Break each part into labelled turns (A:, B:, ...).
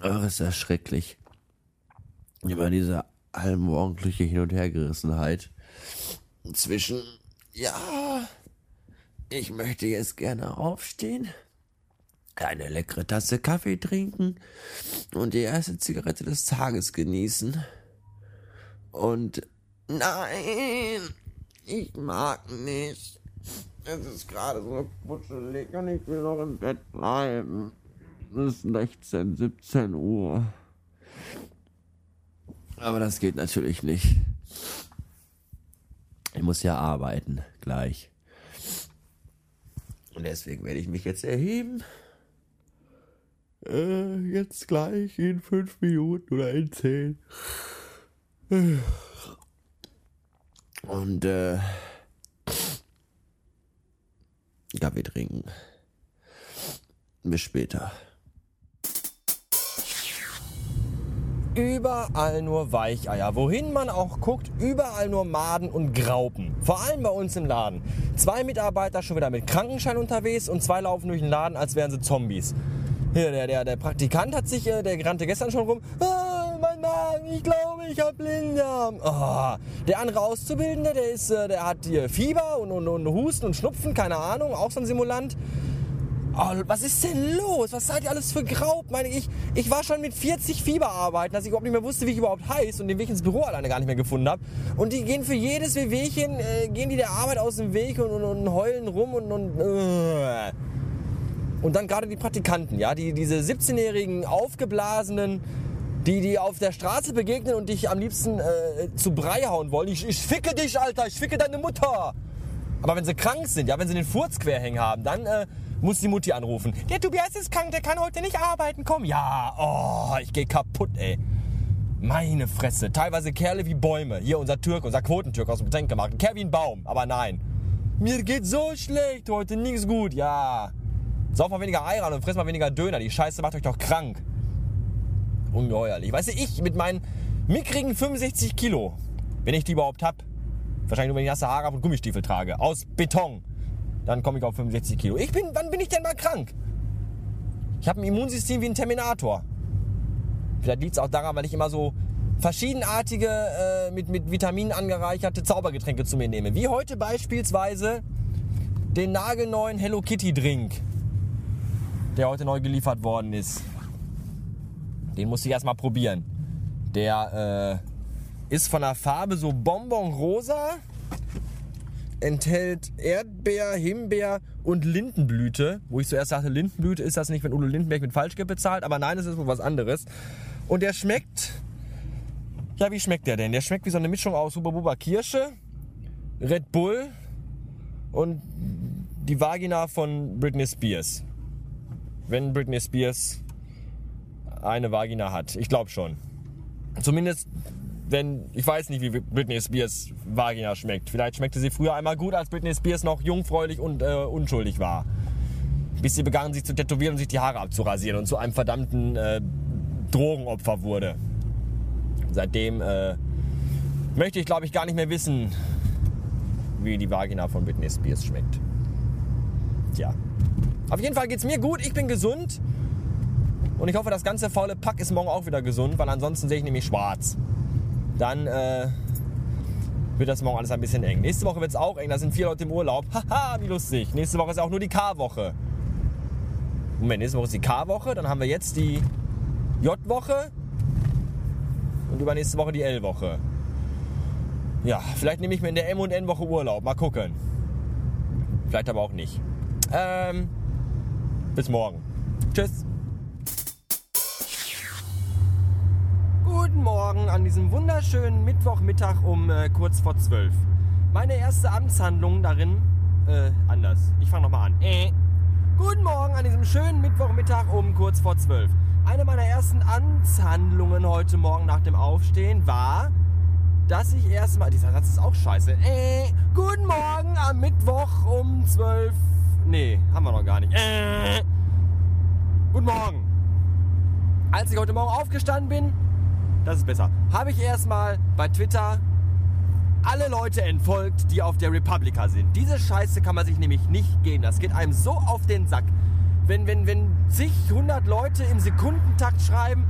A: Ach, ist das schrecklich. Über diese allmorgendliche Hin- und Hergerissenheit zwischen, ja, ich möchte jetzt gerne aufstehen, eine leckere Tasse Kaffee trinken und die erste Zigarette des Tages genießen. Und nein, ich mag nicht. Es ist gerade so kuschelig und ich will noch im Bett bleiben. Es ist 16, 17 Uhr. Aber das geht natürlich nicht. Ich muss ja arbeiten, gleich. Und deswegen werde ich mich jetzt erheben. Äh, jetzt gleich in fünf Minuten oder in zehn. Und äh, Kaffee trinken. Bis später.
B: Überall nur Weicheier. Wohin man auch guckt, überall nur Maden und Graupen. Vor allem bei uns im Laden. Zwei Mitarbeiter schon wieder mit Krankenschein unterwegs und zwei laufen durch den Laden, als wären sie Zombies. Hier, der, der, der Praktikant hat sich, äh, der rannte gestern schon rum. Ah, Magen, ich glaube, ich habe Blinddarm. Ah, der andere Auszubildende, der ist, äh, der hat hier Fieber und, und, und Husten und Schnupfen, keine Ahnung, auch so ein Simulant. Oh, was ist denn los? Was seid ihr alles für Graub? Meine ich, ich war schon mit 40 Fieber arbeiten, dass ich überhaupt nicht mehr wusste, wie ich überhaupt heiß und den Weg ins Büro alleine gar nicht mehr gefunden habe. Und die gehen für jedes Wehwehchen, äh, gehen die der Arbeit aus dem Weg und, und, und heulen rum und, und äh. Und dann gerade die Praktikanten, ja, die, diese 17-jährigen aufgeblasenen, die, die auf der Straße begegnen und dich am liebsten äh, zu Brei hauen wollen. Ich, ich ficke dich, Alter, ich ficke deine Mutter. Aber wenn sie krank sind, ja, wenn sie den Furz quer hängen haben, dann äh, muss die Mutti anrufen. Der Tobias ist krank, der kann heute nicht arbeiten, komm. Ja, oh, ich geh kaputt, ey. Meine Fresse. Teilweise Kerle wie Bäume. Hier unser Türk, unser Quotentürk aus dem Getränkemarkt. Ein Kerl wie ein Baum, aber nein. Mir geht so schlecht heute, nichts gut. Ja. Sauf mal weniger Eier und friss mal weniger Döner. Die Scheiße macht euch doch krank. Ungeheuerlich. Weißt du, ich mit meinen mickrigen 65 Kilo, wenn ich die überhaupt hab, wahrscheinlich nur wenn ich nasse Haare habe und Gummistiefel trage, aus Beton, dann komme ich auf 65 Kilo. Ich bin, wann bin ich denn mal krank? Ich habe ein Immunsystem wie ein Terminator. Vielleicht liegt es auch daran, weil ich immer so verschiedenartige, äh, mit, mit Vitaminen angereicherte Zaubergetränke zu mir nehme. Wie heute beispielsweise den nagelneuen Hello Kitty Drink, der heute neu geliefert worden ist. Den musste ich erstmal probieren. Der äh, ist von der Farbe so bonbonrosa, enthält Erdbeer, Himbeer und Lindenblüte. Wo ich zuerst dachte, Lindenblüte ist das nicht, wenn Udo Lindenberg mit Falschgeld bezahlt, aber nein, es ist wohl was anderes. Und der schmeckt, ja, wie schmeckt der denn? Der schmeckt wie so eine Mischung aus Huba Kirsche, Red Bull und die Vagina von Britney Spears. Wenn Britney Spears eine Vagina hat. Ich glaube schon. Zumindest, wenn, ich weiß nicht, wie Britney Spears Vagina schmeckt. Vielleicht schmeckte sie früher einmal gut, als Britney Spears noch jungfräulich und äh, unschuldig war. Bis sie begann, sich zu tätowieren und sich die Haare abzurasieren und zu einem verdammten äh, Drogenopfer wurde. Seitdem äh, möchte ich, glaube ich, gar nicht mehr wissen, wie die Vagina von Britney Spears schmeckt. Tja. Auf jeden Fall geht's mir gut, ich bin gesund. Und ich hoffe, das ganze faule Pack ist morgen auch wieder gesund, weil ansonsten sehe ich nämlich schwarz. Dann äh, wird das morgen alles ein bisschen eng. Nächste Woche wird es auch eng, da sind vier Leute im Urlaub. Haha, wie lustig. Nächste Woche ist auch nur die K-Woche. Moment, nächste Woche ist die K-Woche, dann haben wir jetzt die J-Woche und übernächste Woche die L-Woche. Ja, vielleicht nehme ich mir in der M- und N-Woche Urlaub. Mal gucken. Vielleicht aber auch nicht. Ähm, bis morgen. Tschüss. Guten Morgen an diesem wunderschönen Mittwochmittag um äh, kurz vor zwölf. Meine erste Amtshandlung darin, äh, anders. Ich fange nochmal an. Äh. Guten Morgen an diesem schönen Mittwochmittag um kurz vor zwölf. Eine meiner ersten Amtshandlungen heute Morgen nach dem Aufstehen war, dass ich erstmal. Dieser Satz ist auch scheiße. Äh, guten Morgen am Mittwoch um zwölf. Nee, haben wir noch gar nicht. Äh, guten Morgen. Als ich heute Morgen aufgestanden bin, das ist besser, habe ich erstmal bei Twitter alle Leute entfolgt, die auf der Republika sind. Diese Scheiße kann man sich nämlich nicht geben. Das geht einem so auf den Sack. Wenn, wenn, wenn sich 100 Leute im Sekundentakt schreiben,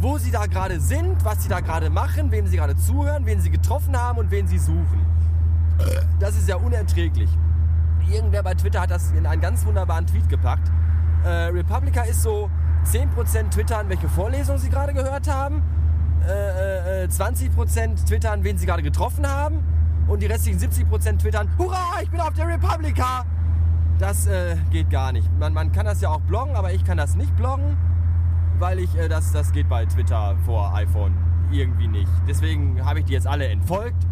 B: wo sie da gerade sind, was sie da gerade machen, wem sie gerade zuhören, wen sie getroffen haben und wen sie suchen. Das ist ja unerträglich. Irgendwer bei Twitter hat das in einen ganz wunderbaren Tweet gepackt. Äh, Republica ist so 10% twittern, welche Vorlesung sie gerade gehört haben, äh, äh, 20% twittern, wen sie gerade getroffen haben und die restlichen 70% twittern, hurra, ich bin auf der Republika. Das äh, geht gar nicht. Man, man kann das ja auch bloggen, aber ich kann das nicht bloggen, weil ich, äh, das, das geht bei Twitter vor iPhone irgendwie nicht. Deswegen habe ich die jetzt alle entfolgt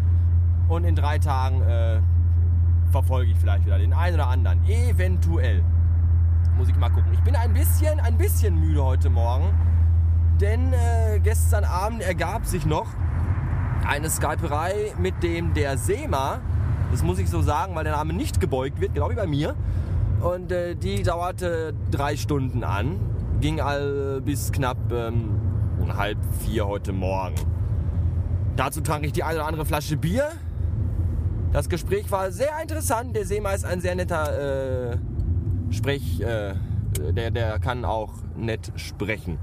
B: und in drei Tagen äh, verfolge ich vielleicht wieder den einen oder anderen. Eventuell. Muss ich mal gucken. Ich bin ein bisschen, ein bisschen müde heute Morgen, denn äh, gestern Abend ergab sich noch eine Skyperei mit dem der SEMA. Das muss ich so sagen, weil der Name nicht gebeugt wird, genau wie bei mir. Und äh, die dauerte drei Stunden an, ging all bis knapp ähm, um halb vier heute Morgen. Dazu trank ich die eine oder andere Flasche Bier. Das Gespräch war sehr interessant. Der Seema ist ein sehr netter äh, Sprech, äh, der, der kann auch nett sprechen.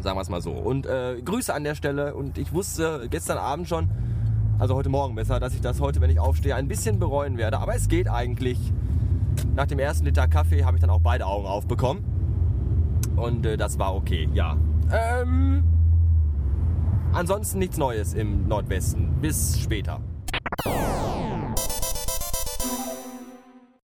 B: Sagen wir es mal so. Und äh, Grüße an der Stelle. Und ich wusste gestern Abend schon, also heute Morgen besser, dass ich das heute, wenn ich aufstehe, ein bisschen bereuen werde. Aber es geht eigentlich. Nach dem ersten Liter Kaffee habe ich dann auch beide Augen aufbekommen. Und äh, das war okay, ja. Ähm, ansonsten nichts Neues im Nordwesten. Bis später.